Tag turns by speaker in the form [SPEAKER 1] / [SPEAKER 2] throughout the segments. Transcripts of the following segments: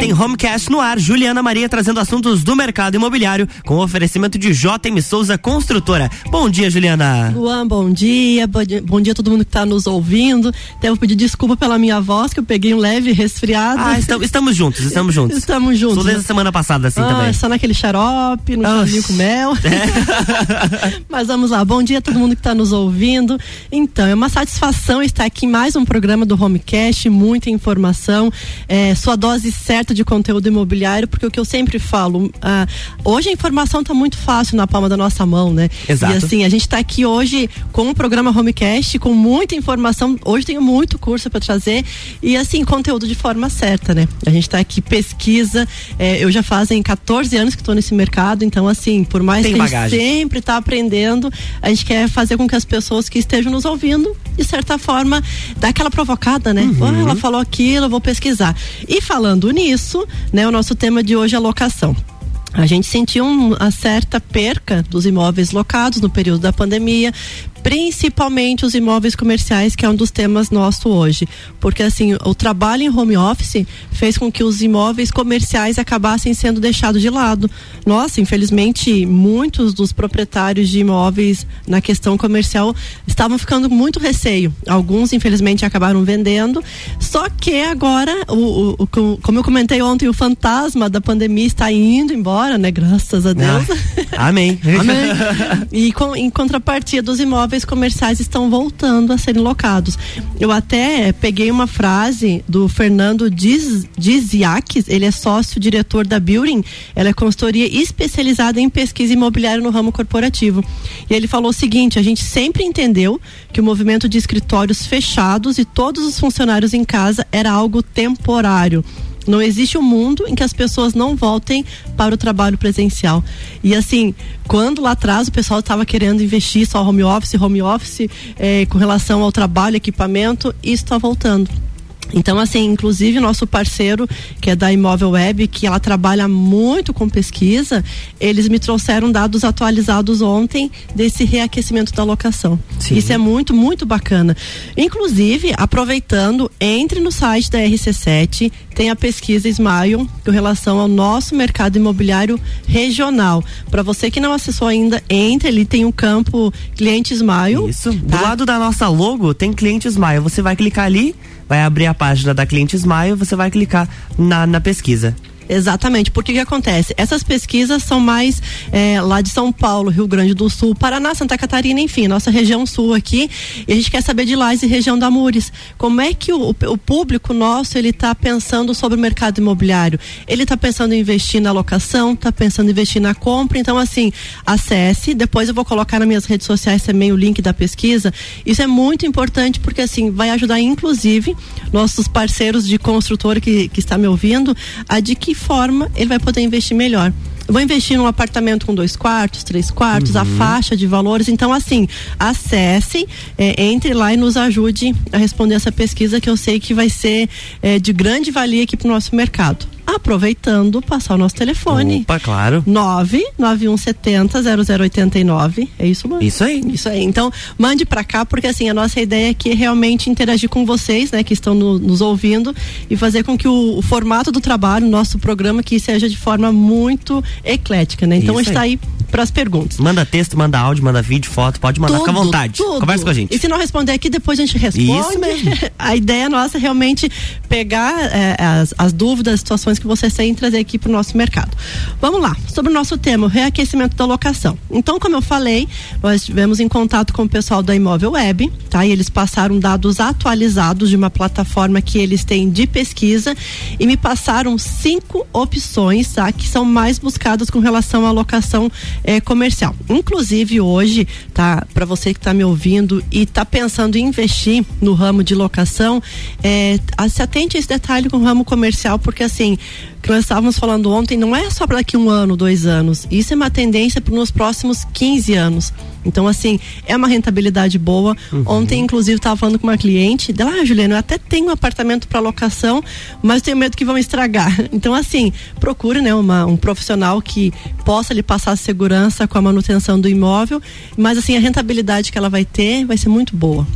[SPEAKER 1] tem Homecast no ar. Juliana Maria trazendo assuntos do mercado imobiliário com oferecimento de JM Souza Construtora. Bom dia, Juliana.
[SPEAKER 2] Luan, bom dia. Bom dia a todo mundo que está nos ouvindo. Devo pedir desculpa pela minha voz, que eu peguei um leve resfriado.
[SPEAKER 1] Ah, estamos, estamos juntos, estamos juntos.
[SPEAKER 2] estamos juntos. Sou
[SPEAKER 1] desde a semana passada assim ah, também.
[SPEAKER 2] Só naquele xarope, no chazinho com mel. É. Mas vamos lá. Bom dia a todo mundo que está nos ouvindo. Então, é uma satisfação estar aqui em mais um programa do Homecast, muita informação, é, sua dose certa de conteúdo imobiliário, porque o que eu sempre falo, ah, hoje a informação está muito fácil na palma da nossa mão, né?
[SPEAKER 1] Exato.
[SPEAKER 2] E assim, a gente está aqui hoje com o programa Homecast, com muita informação. Hoje tenho muito curso para trazer e assim, conteúdo de forma certa, né? A gente está aqui, pesquisa. É, eu já fazem 14 anos que estou nesse mercado, então assim, por mais
[SPEAKER 1] Tem
[SPEAKER 2] que
[SPEAKER 1] bagagem.
[SPEAKER 2] a gente sempre está aprendendo, a gente quer fazer com que as pessoas que estejam nos ouvindo, de certa forma, dá aquela provocada, né? Uhum. Oh, ela falou aquilo, eu vou pesquisar. E falando nisso, né, o nosso tema de hoje é locação. A gente sentiu uma certa perca dos imóveis locados no período da pandemia, principalmente os imóveis comerciais, que é um dos temas nosso hoje. Porque assim, o trabalho em home office fez com que os imóveis comerciais acabassem sendo deixados de lado. Nossa, infelizmente, muitos dos proprietários de imóveis na questão comercial estavam ficando com muito receio. Alguns, infelizmente, acabaram vendendo. Só que agora, o, o, o como eu comentei ontem, o fantasma da pandemia está indo embora, né? Graças a Deus.
[SPEAKER 1] Ah, amém.
[SPEAKER 2] amém. E com, em contrapartida, os imóveis imóveis comerciais estão voltando a serem locados. Eu até peguei uma frase do Fernando Diz, Diziaques, ele é sócio-diretor da Building, ela é consultoria especializada em pesquisa imobiliária no ramo corporativo. E ele falou o seguinte: a gente sempre entendeu que o movimento de escritórios fechados e todos os funcionários em casa era algo temporário. Não existe um mundo em que as pessoas não voltem para o trabalho presencial. E assim, quando lá atrás o pessoal estava querendo investir só home office, home office, eh, com relação ao trabalho, equipamento, isso está voltando. Então, assim, inclusive nosso parceiro, que é da Imóvel Web, que ela trabalha muito com pesquisa, eles me trouxeram dados atualizados ontem desse reaquecimento da locação. Sim. Isso é muito, muito bacana. Inclusive, aproveitando, entre no site da RC7, tem a pesquisa Smile com relação ao nosso mercado imobiliário regional. Para você que não acessou ainda, entre ali, tem o um campo Cliente Smile.
[SPEAKER 1] Isso. Tá? Do lado da nossa logo tem Cliente Smile. Você vai clicar ali vai abrir a página da Cliente Smile, você vai clicar na, na pesquisa.
[SPEAKER 2] Exatamente, porque o que acontece? Essas pesquisas são mais é, lá de São Paulo, Rio Grande do Sul, Paraná, Santa Catarina, enfim, nossa região sul aqui. E a gente quer saber de Lais e região da Mures. Como é que o, o público nosso ele está pensando sobre o mercado imobiliário? Ele está pensando em investir na locação, está pensando em investir na compra. Então, assim, acesse. Depois eu vou colocar nas minhas redes sociais também o link da pesquisa. Isso é muito importante porque assim vai ajudar, inclusive, nossos parceiros de construtora que, que está me ouvindo, a de que forma ele vai poder investir melhor. Eu vou investir num apartamento com dois quartos, três quartos, uhum. a faixa de valores. Então, assim, acesse, é, entre lá e nos ajude a responder essa pesquisa que eu sei que vai ser é, de grande valia aqui para o nosso mercado aproveitando, passar o nosso telefone.
[SPEAKER 1] Opa, claro.
[SPEAKER 2] 99170 0089. É isso, mano?
[SPEAKER 1] Isso aí.
[SPEAKER 2] Isso aí. Então, mande para cá, porque assim, a nossa ideia aqui é realmente interagir com vocês, né, que estão no, nos ouvindo e fazer com que o, o, formato do trabalho, nosso programa, que seja de forma muito eclética, né? Então, está aí, aí para as perguntas.
[SPEAKER 1] Manda texto, manda áudio, manda vídeo, foto, pode mandar, fica à vontade. Tudo. Conversa com a gente.
[SPEAKER 2] E se não responder aqui, depois a gente responde.
[SPEAKER 1] Isso mesmo.
[SPEAKER 2] a ideia nossa é realmente pegar é, as, as dúvidas, as situações que vocês têm e trazer aqui para o nosso mercado. Vamos lá, sobre o nosso tema, o reaquecimento da locação. Então, como eu falei, nós estivemos em contato com o pessoal da Imóvel Web, tá? E eles passaram dados atualizados de uma plataforma que eles têm de pesquisa e me passaram cinco opções, tá? Que são mais buscadas com relação à locação eh, comercial. Inclusive hoje, tá? Para você que está me ouvindo e está pensando em investir no ramo de locação, eh, se atente a esse detalhe com o ramo comercial, porque assim, que nós estávamos falando ontem não é só para daqui um ano, dois anos. Isso é uma tendência para nos próximos 15 anos. Então, assim, é uma rentabilidade boa. Uhum. Ontem, inclusive, estava falando com uma cliente dela, ah, Juliana, eu até tenho um apartamento para locação, mas tenho medo que vão estragar. Então, assim, procure né, uma, um profissional que possa lhe passar segurança com a manutenção do imóvel, mas assim, a rentabilidade que ela vai ter vai ser muito boa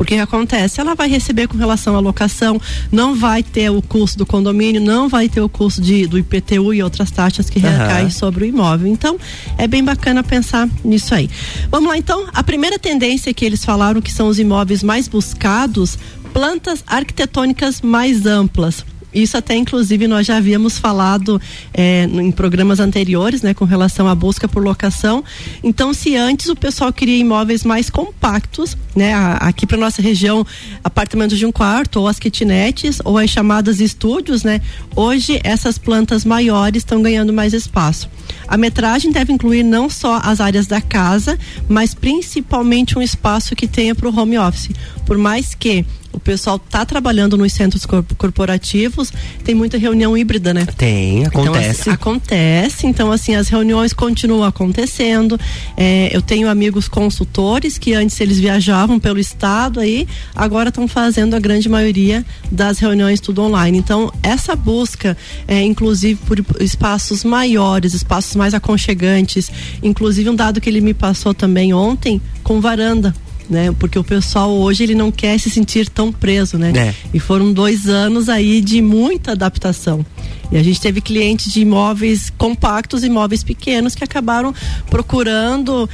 [SPEAKER 2] Porque o que acontece? Ela vai receber com relação à locação, não vai ter o custo do condomínio, não vai ter o custo de, do IPTU e outras taxas que uhum. recaem sobre o imóvel. Então, é bem bacana pensar nisso aí. Vamos lá então. A primeira tendência que eles falaram que são os imóveis mais buscados, plantas arquitetônicas mais amplas. Isso até inclusive nós já havíamos falado é, em programas anteriores, né, com relação à busca por locação. Então, se antes o pessoal queria imóveis mais compactos, né, aqui para nossa região, apartamentos de um quarto ou as kitnetes ou as chamadas estúdios, né, hoje essas plantas maiores estão ganhando mais espaço. A metragem deve incluir não só as áreas da casa, mas principalmente um espaço que tenha para o home office. Por mais que o pessoal tá trabalhando nos centros corporativos, tem muita reunião híbrida, né?
[SPEAKER 1] Tem, acontece.
[SPEAKER 2] Então, assim, acontece, então assim, as reuniões continuam acontecendo. É, eu tenho amigos consultores que antes eles viajavam pelo estado aí, agora estão fazendo a grande maioria das reuniões tudo online. Então, essa busca, é, inclusive por espaços maiores, espaços mais aconchegantes, inclusive um dado que ele me passou também ontem, com varanda né? Porque o pessoal hoje ele não quer se sentir tão preso, né? É. E foram dois anos aí de muita adaptação. E a gente teve clientes de imóveis compactos, imóveis pequenos que acabaram procurando,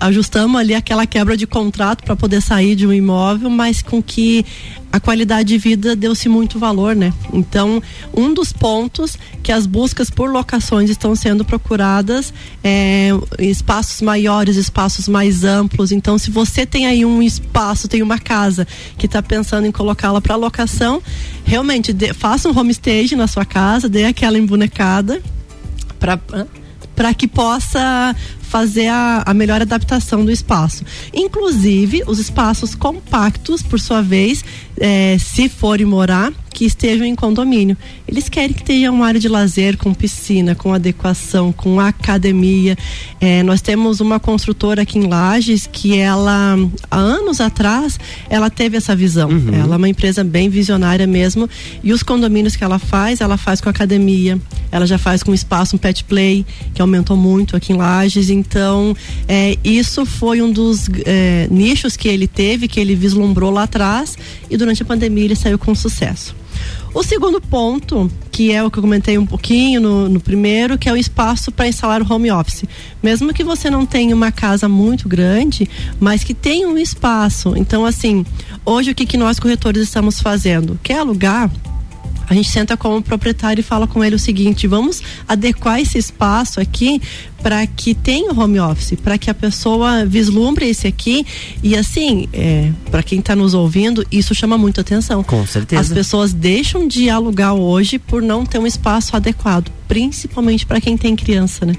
[SPEAKER 2] ajustamos ali aquela quebra de contrato para poder sair de um imóvel, mas com que a qualidade de vida deu-se muito valor, né? Então, um dos pontos que as buscas por locações estão sendo procuradas é espaços maiores, espaços mais amplos. Então, se você tem aí um espaço, tem uma casa que está pensando em colocá-la para locação, realmente de, faça um homestage na sua casa, dê aquela embonecada para para que possa fazer a, a melhor adaptação do espaço. Inclusive, os espaços compactos, por sua vez, é, se forem morar, que estejam em condomínio. Eles querem que tenha uma área de lazer com piscina, com adequação, com academia. É, nós temos uma construtora aqui em Lages que ela, há anos atrás, ela teve essa visão. Uhum. Ela é uma empresa bem visionária mesmo. E os condomínios que ela faz, ela faz com academia, ela já faz com espaço, um pet play, que aumentou muito aqui em Lages. Então, é, isso foi um dos é, nichos que ele teve, que ele vislumbrou lá atrás, e durante a pandemia ele saiu com sucesso. O segundo ponto, que é o que eu comentei um pouquinho no, no primeiro, que é o espaço para instalar o home office. Mesmo que você não tenha uma casa muito grande, mas que tenha um espaço. Então, assim, hoje o que, que nós corretores estamos fazendo? Quer alugar? A gente senta com o proprietário e fala com ele o seguinte: vamos adequar esse espaço aqui para que tenha home office, para que a pessoa vislumbre esse aqui e assim, é, para quem está nos ouvindo, isso chama muito atenção.
[SPEAKER 1] Com certeza.
[SPEAKER 2] As pessoas deixam de alugar hoje por não ter um espaço adequado, principalmente para quem tem criança, né?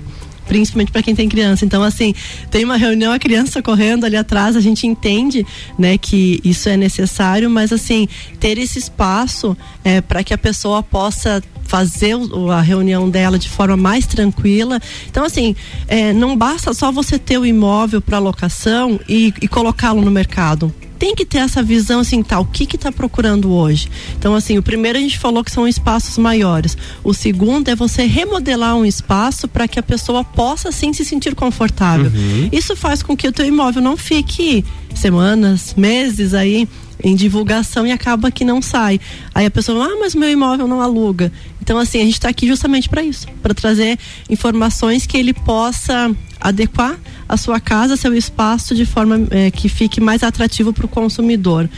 [SPEAKER 2] Principalmente para quem tem criança. Então, assim, tem uma reunião, a criança correndo ali atrás, a gente entende, né, que isso é necessário, mas assim, ter esse espaço é, para que a pessoa possa fazer a reunião dela de forma mais tranquila. Então, assim, é, não basta só você ter o imóvel para locação e, e colocá-lo no mercado tem que ter essa visão assim, tá, o que que tá procurando hoje? Então, assim, o primeiro a gente falou que são espaços maiores. O segundo é você remodelar um espaço para que a pessoa possa assim se sentir confortável. Uhum. Isso faz com que o teu imóvel não fique semanas, meses aí em divulgação e acaba que não sai. Aí a pessoa, ah, mas meu imóvel não aluga. Então, assim, a gente está aqui justamente para isso, para trazer informações que ele possa adequar a sua casa, seu espaço de forma é, que fique mais atrativo para o consumidor.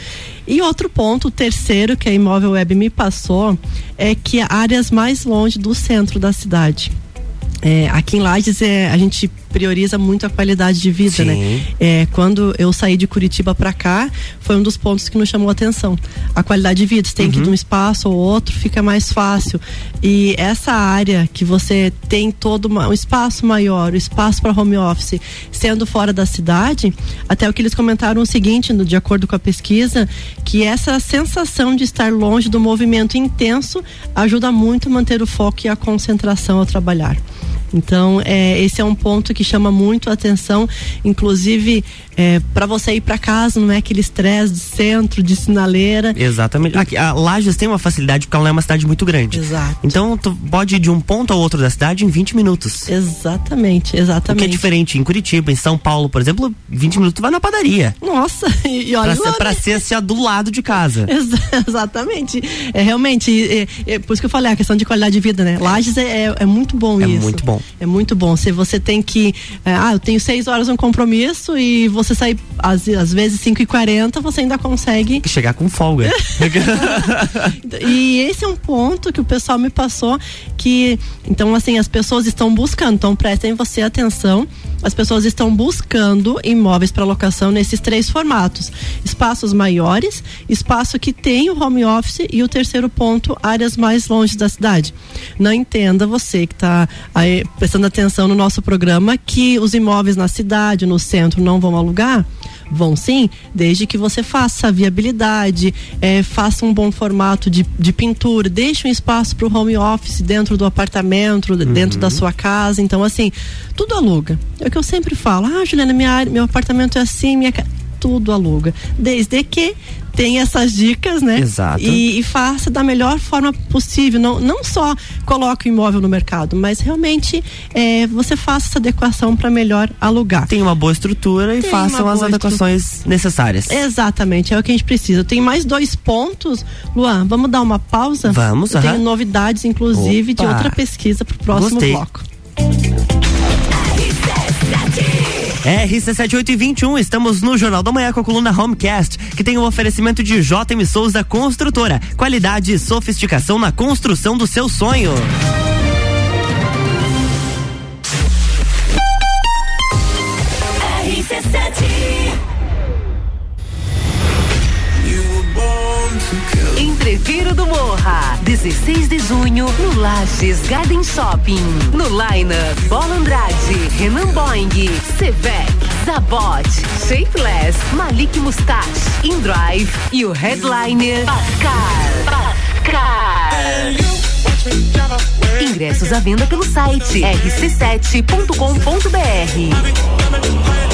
[SPEAKER 2] E outro ponto, o terceiro que a Imóvel Web me passou, é que áreas mais longe do centro da cidade. É, aqui em Lages é, a gente prioriza muito a qualidade de vida, né? Sim. né? É, quando eu saí de Curitiba para cá, foi um dos pontos que nos chamou a atenção. A qualidade de vida, você tem uhum. que ir de um espaço ou outro, fica mais fácil. E essa área que você tem todo uma, um espaço maior, o um espaço para home office, sendo fora da cidade, até o que eles comentaram o seguinte, no, de acordo com a pesquisa, que essa sensação de estar longe do movimento intenso ajuda muito a manter o foco e a concentração ao trabalhar. Então, é, esse é um ponto que chama muito a atenção. Inclusive, é, para você ir para casa, não é aquele estresse de centro, de sinaleira.
[SPEAKER 1] Exatamente. Aqui, a Lages tem uma facilidade porque ela é uma cidade muito grande.
[SPEAKER 2] Exato.
[SPEAKER 1] Então tu pode ir de um ponto ao outro da cidade em 20 minutos.
[SPEAKER 2] Exatamente, exatamente. O
[SPEAKER 1] que é diferente em Curitiba, em São Paulo, por exemplo, 20 minutos tu vai na padaria.
[SPEAKER 2] Nossa, e olha.
[SPEAKER 1] Pra, pra ser assim, do lado de casa.
[SPEAKER 2] Ex exatamente. É realmente, é, é, por isso que eu falei, a questão de qualidade de vida, né? Lages é, é, é muito bom
[SPEAKER 1] é
[SPEAKER 2] isso.
[SPEAKER 1] É muito bom.
[SPEAKER 2] É muito bom. Se você tem que. É, ah, eu tenho seis horas um compromisso e você sair às, às vezes 5 e 40 você ainda consegue.
[SPEAKER 1] Chegar com folga.
[SPEAKER 2] e esse é um ponto que o pessoal me passou que. Então, assim, as pessoas estão buscando, então prestem você atenção. As pessoas estão buscando imóveis para locação nesses três formatos: espaços maiores, espaço que tem o home office e o terceiro ponto, áreas mais longe da cidade. Não entenda você que está prestando atenção no nosso programa que os imóveis na cidade, no centro, não vão alugar Vão sim, desde que você faça a viabilidade, é, faça um bom formato de, de pintura, deixe um espaço para o home office dentro do apartamento, uhum. dentro da sua casa. Então, assim, tudo aluga. É o que eu sempre falo. Ah, Juliana, minha área, meu apartamento é assim, minha tudo aluga. Desde que tem essas dicas, né?
[SPEAKER 1] Exato.
[SPEAKER 2] E, e, faça da melhor forma possível. Não, não só coloque o imóvel no mercado, mas realmente é, você faça essa adequação para melhor alugar.
[SPEAKER 1] Tem uma boa estrutura e tem façam as adequações estrutura. necessárias.
[SPEAKER 2] Exatamente, é o que a gente precisa. Tem mais dois pontos. Luan, vamos dar uma pausa?
[SPEAKER 1] Vamos,
[SPEAKER 2] Eu tenho novidades, inclusive, Opa. de outra pesquisa para o próximo
[SPEAKER 1] Gostei.
[SPEAKER 2] bloco.
[SPEAKER 1] RC7821, estamos no Jornal da Manhã com a coluna Homecast, que tem o um oferecimento de JM Souza Construtora. Qualidade e sofisticação na construção do seu sonho.
[SPEAKER 3] Entreviro do Morra, 16 de junho, no Lages Garden Shopping. No Line Bola Andrade, Renan Boing, Sevec, Zabot, Shapeless, Malik Mustache, Indrive e o headliner Pascal. Pascal. Ingressos à venda pelo site rc7.com.br.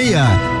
[SPEAKER 4] meia.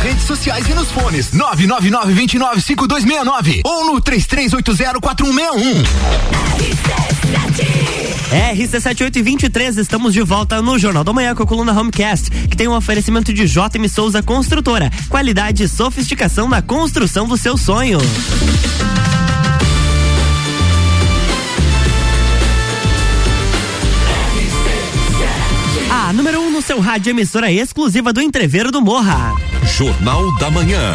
[SPEAKER 4] redes sociais e nos fones. 999 29 5269 ou no 33804161.
[SPEAKER 1] RC7823, estamos de volta no Jornal da Manhã com a coluna Homecast, que tem um oferecimento de JM Souza Construtora. Qualidade e sofisticação na construção do seu sonho. A número 1 um no seu rádio emissora exclusiva do Entreveiro do Morra.
[SPEAKER 5] Jornal da Manhã.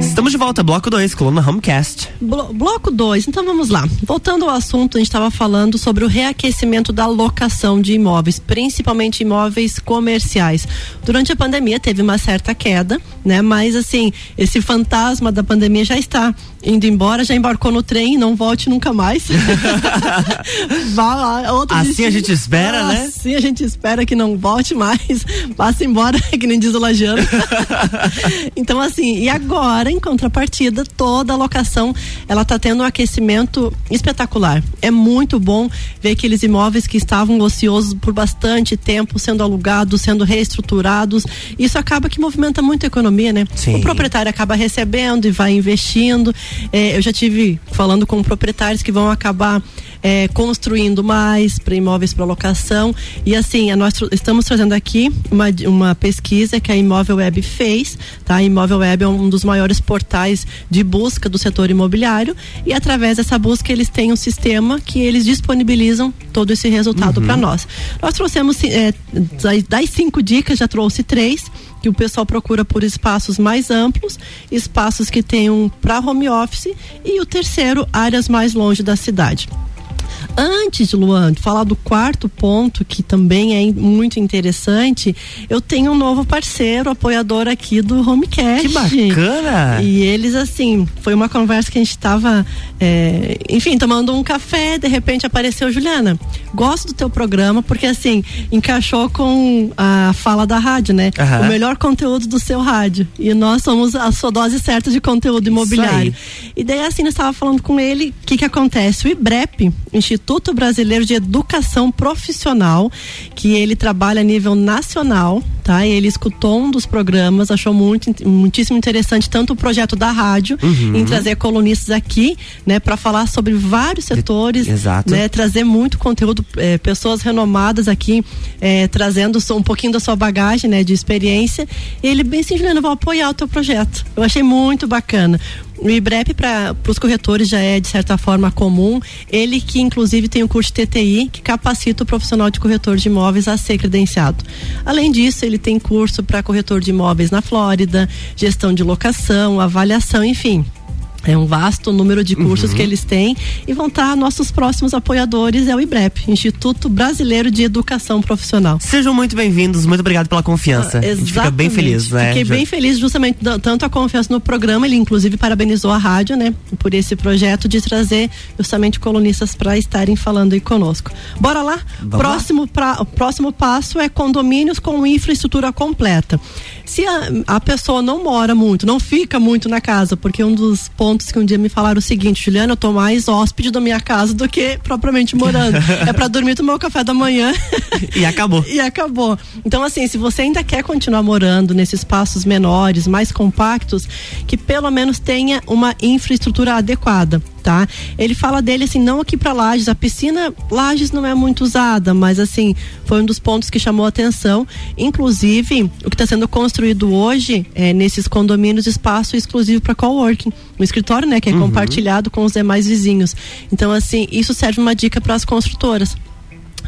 [SPEAKER 1] Estamos de volta, bloco 2, coluna Homecast.
[SPEAKER 2] Blo bloco 2, então vamos lá. Voltando ao assunto, a gente estava falando sobre o reaquecimento da locação de imóveis, principalmente imóveis comerciais. Durante a pandemia teve uma certa queda, né? Mas assim, esse fantasma da pandemia já está indo embora, já embarcou no trem, não volte nunca mais. Vá lá, outro
[SPEAKER 1] Assim
[SPEAKER 2] destino.
[SPEAKER 1] a gente espera, né?
[SPEAKER 2] Assim a gente espera que não volte mais, passe embora, que nem diz o Lajano. então assim, e agora, em contrapartida, toda a locação, ela tá tendo um aquecimento espetacular. É muito bom ver aqueles imóveis que estavam ociosos por bastante tempo, sendo alugados, sendo reestruturados. Isso acaba que movimenta muito a economia, né?
[SPEAKER 1] Sim.
[SPEAKER 2] O proprietário acaba recebendo e vai investindo. É, eu já tive falando com proprietários que vão acabar é, construindo mais para imóveis para locação. E assim, nós estamos trazendo aqui uma, uma pesquisa que a Imóvel Web fez. Tá? A Imóvel Web é um dos maiores portais de busca do setor imobiliário. E através dessa busca, eles têm um sistema que eles disponibilizam todo esse resultado para nós. Nós trouxemos é, das cinco dicas, já trouxe três que o pessoal procura por espaços mais amplos, espaços que tenham para home office e o terceiro, áreas mais longe da cidade. Antes, Luan, de falar do quarto ponto, que também é muito interessante, eu tenho um novo parceiro, apoiador aqui do Homecast.
[SPEAKER 1] Que bacana!
[SPEAKER 2] E eles, assim, foi uma conversa que a gente estava, é, enfim, tomando um café, de repente apareceu Juliana. Gosto do teu programa, porque assim, encaixou com a fala da rádio, né?
[SPEAKER 1] Aham.
[SPEAKER 2] O melhor conteúdo do seu rádio. E nós somos a sua dose certa de conteúdo imobiliário. E daí, assim, nós estava falando com ele, o que que acontece? O IBREP, Instituto Brasileiro de Educação Profissional, que ele trabalha a nível nacional, tá? E ele escutou um dos programas, achou muito, muitíssimo interessante, tanto o projeto da rádio,
[SPEAKER 1] Uhum.
[SPEAKER 2] em trazer colunistas aqui, né, para falar sobre vários setores,
[SPEAKER 1] exato.
[SPEAKER 2] né, trazer muito conteúdo, eh, pessoas renomadas aqui, eh, trazendo um pouquinho da sua bagagem, né, de experiência. E ele bem assim, Juliana, eu vou apoiar o teu projeto. Eu achei muito bacana. O IBREP para os corretores já é de certa forma comum. Ele que inclusive tem o curso TTI que capacita o profissional de corretor de imóveis a ser credenciado. Além disso, ele tem curso para corretor de imóveis na Flórida, gestão de locação, avaliação, enfim. É um vasto número de cursos
[SPEAKER 1] Uhum.
[SPEAKER 2] que eles têm e vão estar nossos próximos apoiadores é o IBREP, Instituto Brasileiro de Educação Profissional.
[SPEAKER 1] Sejam muito bem-vindos, muito obrigado pela confiança. a gente fica bem
[SPEAKER 2] Exatamente.
[SPEAKER 1] feliz, né?
[SPEAKER 2] Fiquei bem feliz justamente tanto a confiança no programa, ele inclusive parabenizou a rádio, né, por esse projeto de trazer justamente colunistas para estarem falando aí conosco. Bora lá?
[SPEAKER 1] Vamos
[SPEAKER 2] próximo pra, o próximo passo é condomínios com infraestrutura completa. Se a, a pessoa não mora muito, não fica muito na casa, porque um dos pontos que um dia me falaram o seguinte, Juliana, eu tô mais hóspede da minha casa do que propriamente morando. é para dormir, tomar o café da manhã
[SPEAKER 1] E acabou.
[SPEAKER 2] e acabou. Então, assim, se você ainda quer continuar morando nesses espaços menores, mais compactos, que pelo menos tenha uma infraestrutura adequada, tá? Ele fala dele assim, não aqui para Lages, a piscina Lages não é muito usada, mas assim, foi um dos pontos que chamou a atenção. Inclusive, o que está sendo construído hoje é nesses condomínios espaço exclusivo para coworking, o escritório, né, que é compartilhado com os demais vizinhos. Então, assim, isso serve uma dica para as construtoras.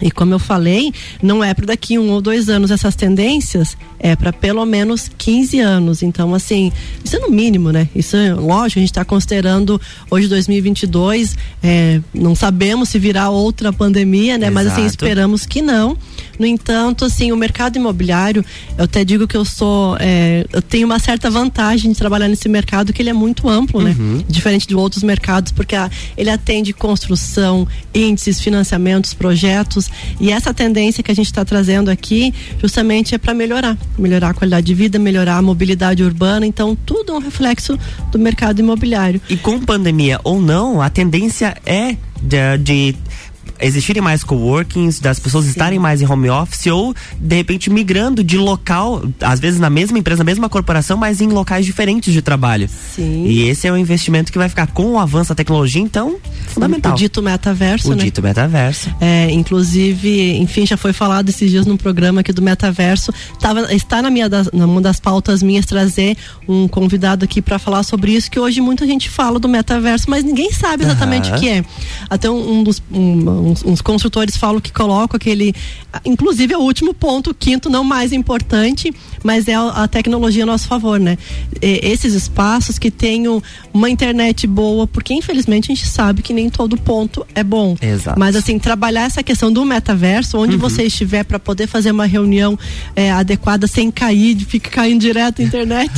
[SPEAKER 2] E como eu falei, não é para daqui um ou dois anos essas tendências, é para pelo menos 15 anos. Então, assim, isso é no mínimo, né? Isso é lógico, a gente está considerando hoje 2022, é, não sabemos se virá outra pandemia, né? Mas assim,
[SPEAKER 1] Exato.
[SPEAKER 2] esperamos que não. No entanto, assim, o mercado imobiliário, eu até digo que eu sou, é, eu tenho uma certa vantagem de trabalhar nesse mercado que ele é muito amplo, né? Diferente de outros mercados, porque ah, ele atende construção, índices, financiamentos, projetos e essa tendência que a gente está trazendo aqui, justamente é para melhorar, melhorar a qualidade de vida, melhorar a mobilidade urbana. Então, tudo é um reflexo do mercado imobiliário.
[SPEAKER 1] E com pandemia ou não, a tendência é de, de existirem mais coworkings, das pessoas estarem mais em home office ou de repente migrando de local, às vezes na mesma empresa, na mesma corporação, mas em locais diferentes de trabalho.
[SPEAKER 2] Sim.
[SPEAKER 1] E esse é um investimento que vai ficar com o avanço da tecnologia, então, fundamental.
[SPEAKER 2] O dito metaverso,
[SPEAKER 1] O
[SPEAKER 2] né?
[SPEAKER 1] dito metaverso.
[SPEAKER 2] É, inclusive, enfim, já foi falado esses dias num programa aqui do Metaverso. Tava, está na minha das, numa das pautas minhas trazer um convidado aqui para falar sobre isso, que hoje muita gente fala do Metaverso, mas ninguém sabe exatamente
[SPEAKER 1] Aham.
[SPEAKER 2] o que é. Até um, um dos, um, uns, uns construtores falam que colocam aquele, inclusive é o último ponto, o quinto não mais importante, mas é a, a tecnologia a nosso favor, né? E, esses espaços que tenham uma internet boa, porque infelizmente a gente sabe que nem todo ponto é bom.
[SPEAKER 1] Exato.
[SPEAKER 2] Mas assim, trabalhar essa questão do metaverso, onde você estiver para poder fazer uma reunião é, adequada sem cair, fica caindo direto a internet.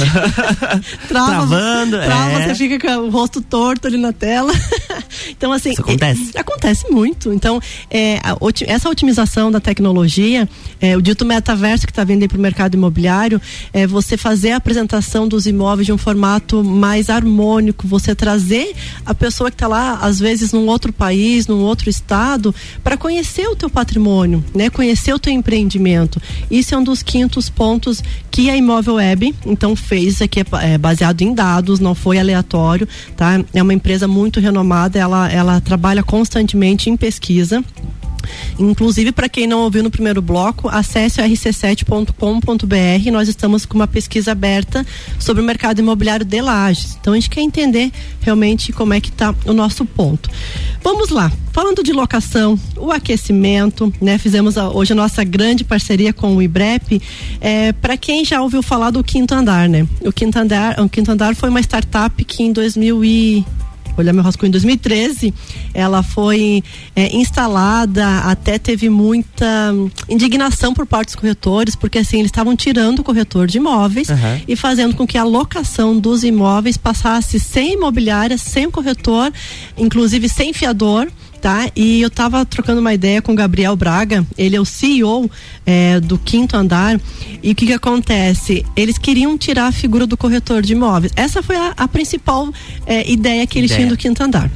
[SPEAKER 2] Trava,
[SPEAKER 1] Travando,
[SPEAKER 2] trava,
[SPEAKER 1] é.
[SPEAKER 2] você fica com o rosto torto ali na tela. então, assim.
[SPEAKER 1] Isso acontece.
[SPEAKER 2] é- acontece muito. Então, é, a essa otimização da tecnologia, é, o dito metaverso que está vindo aí para o mercado imobiliário, é você fazer a apresentação dos imóveis de um formato mais harmônico, você trazer a pessoa que está lá, às vezes, num outro país, num outro estado, para conhecer o teu patrimônio, né? Conhecer o teu empreendimento. Isso é um dos quintos pontos que a Imóvel Web, então, fez. Aqui é, ba- baseado em dados, não foi aleatório, tá? É uma empresa muito renomada, ela, ela trabalha constantemente em pesquisa. Inclusive, para quem não ouviu no primeiro bloco, acesse o rc7.com.br. Nós estamos com uma pesquisa aberta sobre o mercado imobiliário de lajes. Então, a gente quer entender realmente como é que está o nosso ponto. Vamos lá. Falando de locação, o aquecimento, né? Fizemos a- hoje a nossa grande parceria com o IBREP. É, para quem já ouviu falar do Quinto Andar, né? O Quinto Andar, o Quinto Andar foi uma startup que em 2000 e olhar meu rascunho em 2013, ela foi é, instalada, até teve muita indignação por parte dos corretores, porque assim, eles estavam tirando o corretor de imóveis
[SPEAKER 1] Aham.
[SPEAKER 2] e fazendo com que a locação dos imóveis passasse sem imobiliária, sem corretor, inclusive sem fiador. Tá? E eu estava trocando uma ideia com o Gabriel Braga, ele é o CEO é, do Quinto Andar, e o que, que acontece? Eles queriam tirar a figura do corretor de imóveis. Essa foi a, a principal é, ideia que eles
[SPEAKER 1] Ideia.
[SPEAKER 2] tinham do Quinto Andar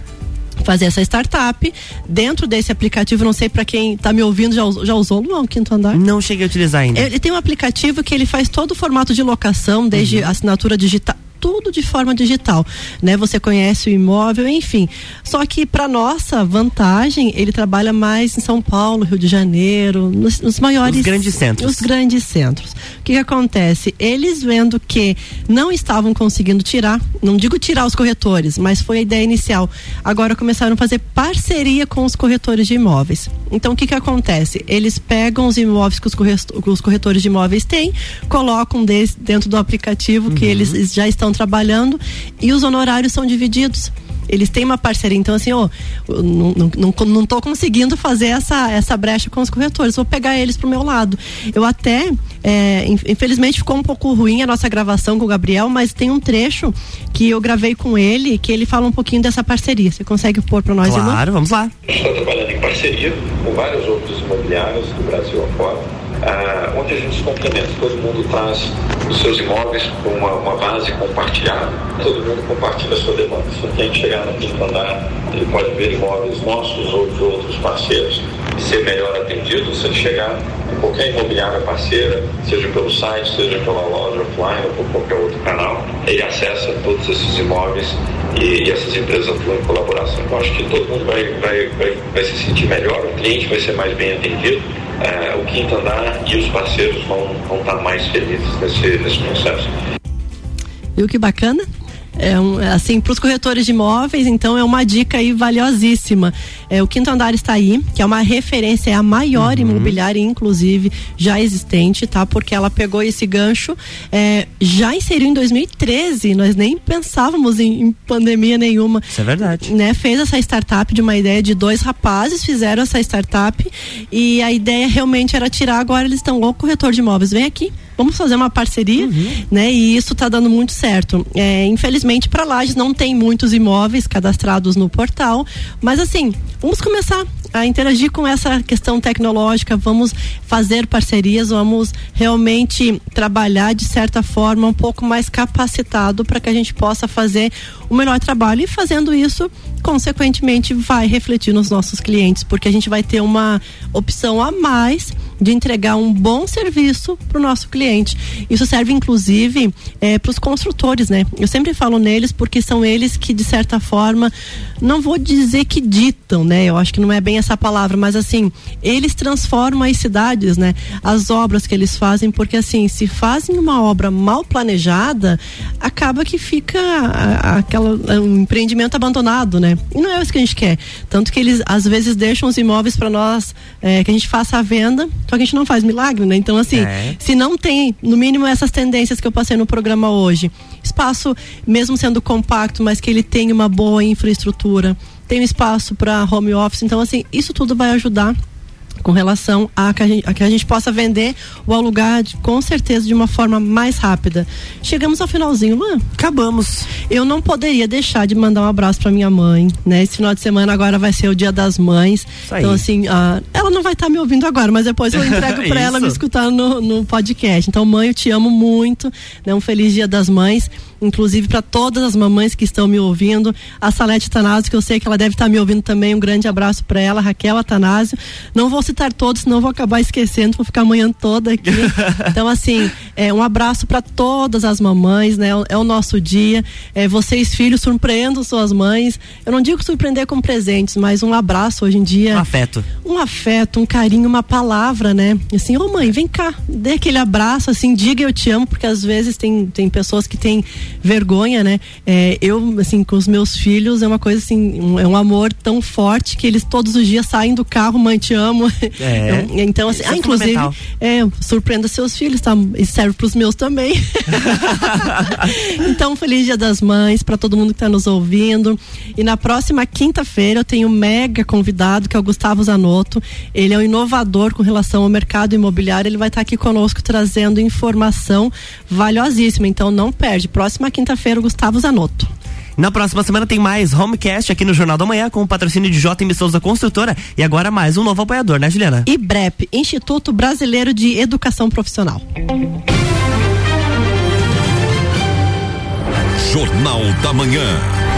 [SPEAKER 2] fazer essa startup dentro desse aplicativo, não sei para quem está me ouvindo já, já usou Luan, o Quinto Andar?
[SPEAKER 1] Não cheguei a utilizar ainda.
[SPEAKER 2] Ele tem um aplicativo que ele faz todo o formato de locação, desde
[SPEAKER 1] Uhum.
[SPEAKER 2] assinatura digital, tudo de forma digital, né? Você conhece o imóvel, enfim. Só que para nossa vantagem, ele trabalha mais em São Paulo, Rio de Janeiro, nos, nos maiores
[SPEAKER 1] Os grandes centros.
[SPEAKER 2] Os grandes centros. O que, que acontece? Eles vendo que não estavam conseguindo tirar, não digo tirar os corretores, mas foi a ideia inicial. Agora começaram a fazer parceria com os corretores de imóveis. Então o que que acontece? Eles pegam os imóveis que os, corretores de imóveis têm, colocam dentro do aplicativo que eles já estão trabalhando e os honorários são divididos. Eles têm uma parceria, então assim, ó, eu não, não, não, não tô conseguindo fazer essa, essa brecha com os corretores, vou pegar eles pro meu lado. Eu até, é, in- infelizmente ficou um pouco ruim a nossa gravação com o Gabriel, mas tem um trecho que eu gravei com ele, que ele fala um pouquinho dessa parceria. Você consegue pôr para nós, irmão?
[SPEAKER 1] Claro, vamos lá.
[SPEAKER 6] Está trabalhando em parceria com vários outros imobiliários do Brasil afora, ah, onde a gente se complementa. Todo mundo traz os seus imóveis com uma, uma base compartilhada, todo mundo compartilha a sua demanda. Se cliente chegar no quinto andar, ele pode ver imóveis nossos ou de outros parceiros e ser melhor atendido se ele chegar em qualquer imobiliária parceira, seja pelo site, seja pela loja offline ou por qualquer outro canal, ele acessa todos esses imóveis e, e essas empresas atuam em colaboração. Então, acho que todo mundo vai, vai, vai, vai se sentir melhor, o cliente vai ser mais bem atendido, eh, o quinto andar e os parceiros vão, vão estar mais felizes nesse, nesse processo.
[SPEAKER 2] Viu que bacana? É um, assim, para os corretores de imóveis, então é uma dica aí valiosíssima. É, o Quinto Andar está aí, que é uma referência, é a maior imobiliária, inclusive, já existente, tá? Porque ela pegou esse gancho, é, já inseriu em 2013, nós nem pensávamos em, em pandemia nenhuma.
[SPEAKER 1] Isso é verdade.
[SPEAKER 2] Né, fez essa startup de uma ideia de dois rapazes, fizeram essa startup e a ideia realmente era tirar, agora eles estão, ô corretor de imóveis, vem aqui, vamos fazer uma parceria, né? E isso está dando muito certo. É, infelizmente, para Lages não tem muitos imóveis cadastrados no portal, mas assim, vamos começar a interagir com essa questão tecnológica, vamos fazer parcerias, vamos realmente trabalhar de certa forma um pouco mais capacitado para que a gente possa fazer o melhor trabalho e fazendo isso, consequentemente, vai refletir nos nossos clientes, porque a gente vai ter uma opção a mais de entregar um bom serviço para o nosso cliente. Isso serve inclusive para os construtores, né? Eu sempre falo neles porque são eles que de certa forma, não vou dizer que ditam, né? Eu acho que não é bem essa palavra, mas assim, eles transformam as cidades, né? As obras que eles fazem, porque assim, se fazem uma obra mal planejada, acaba que fica aquela um empreendimento abandonado, né? E não é isso que a gente quer. Tanto que eles às vezes deixam os imóveis para nós é, que a gente faça a venda, só que a gente não faz milagre, né? Então assim, é. se não tem, no mínimo essas tendências que eu passei no programa hoje, espaço mesmo sendo compacto, mas que ele tenha uma boa infraestrutura, tem um espaço para home office, então assim, isso tudo vai ajudar com relação a que a, gente, a que a gente possa vender ou alugar de, com certeza de uma forma mais rápida. Chegamos ao finalzinho, Luan.
[SPEAKER 1] Acabamos.
[SPEAKER 2] Eu não poderia deixar de mandar um abraço para minha mãe, né? Esse final de semana agora vai ser o Dia das Mães. Então assim, uh, ela não vai estar tá me ouvindo agora, mas depois eu entrego para ela me escutar no, no podcast. Então, mãe, eu te amo muito, né? Um feliz Dia das Mães inclusive para todas as mamães que estão me ouvindo, a Salete Tanásio, que eu sei que ela deve estar tá me ouvindo também, um grande abraço para ela, Raquel Atanásio. Não vou citar todos, senão vou acabar esquecendo, vou ficar amanhã toda aqui. Então, assim, é, um abraço para todas as mamães, né? É o nosso dia. É, vocês, filhos, surpreendam suas mães. Eu não digo surpreender com presentes, mas um abraço hoje em dia.
[SPEAKER 1] Um afeto.
[SPEAKER 2] Um afeto, um carinho, uma palavra, né? Assim, ô oh, mãe, vem cá, dê aquele abraço, assim, diga eu te amo, porque às vezes tem, tem pessoas que têm vergonha, né? É, eu, assim, com os meus filhos, é uma coisa assim, um, é um amor tão forte que eles todos os dias saem do carro, mãe, te amo. É, então, assim, ah, é inclusive, é, surpreenda seus filhos, tá? Isso serve para os meus também. então, feliz Dia das Mães para todo mundo que está nos ouvindo. E na próxima quinta-feira eu tenho um mega convidado que é o Gustavo Zanotto. Ele é um inovador com relação ao mercado imobiliário. Ele vai estar tá aqui conosco trazendo informação valiosíssima. Então, não perde. Próxima quinta-feira, o Gustavo Zanotto.
[SPEAKER 1] Na próxima semana tem mais Homecast aqui no Jornal da Manhã com o patrocínio de JM Souza Construtora e agora mais um novo apoiador, né, Juliana?
[SPEAKER 2] IBREP, Instituto Brasileiro de Educação Profissional.
[SPEAKER 5] Jornal da Manhã.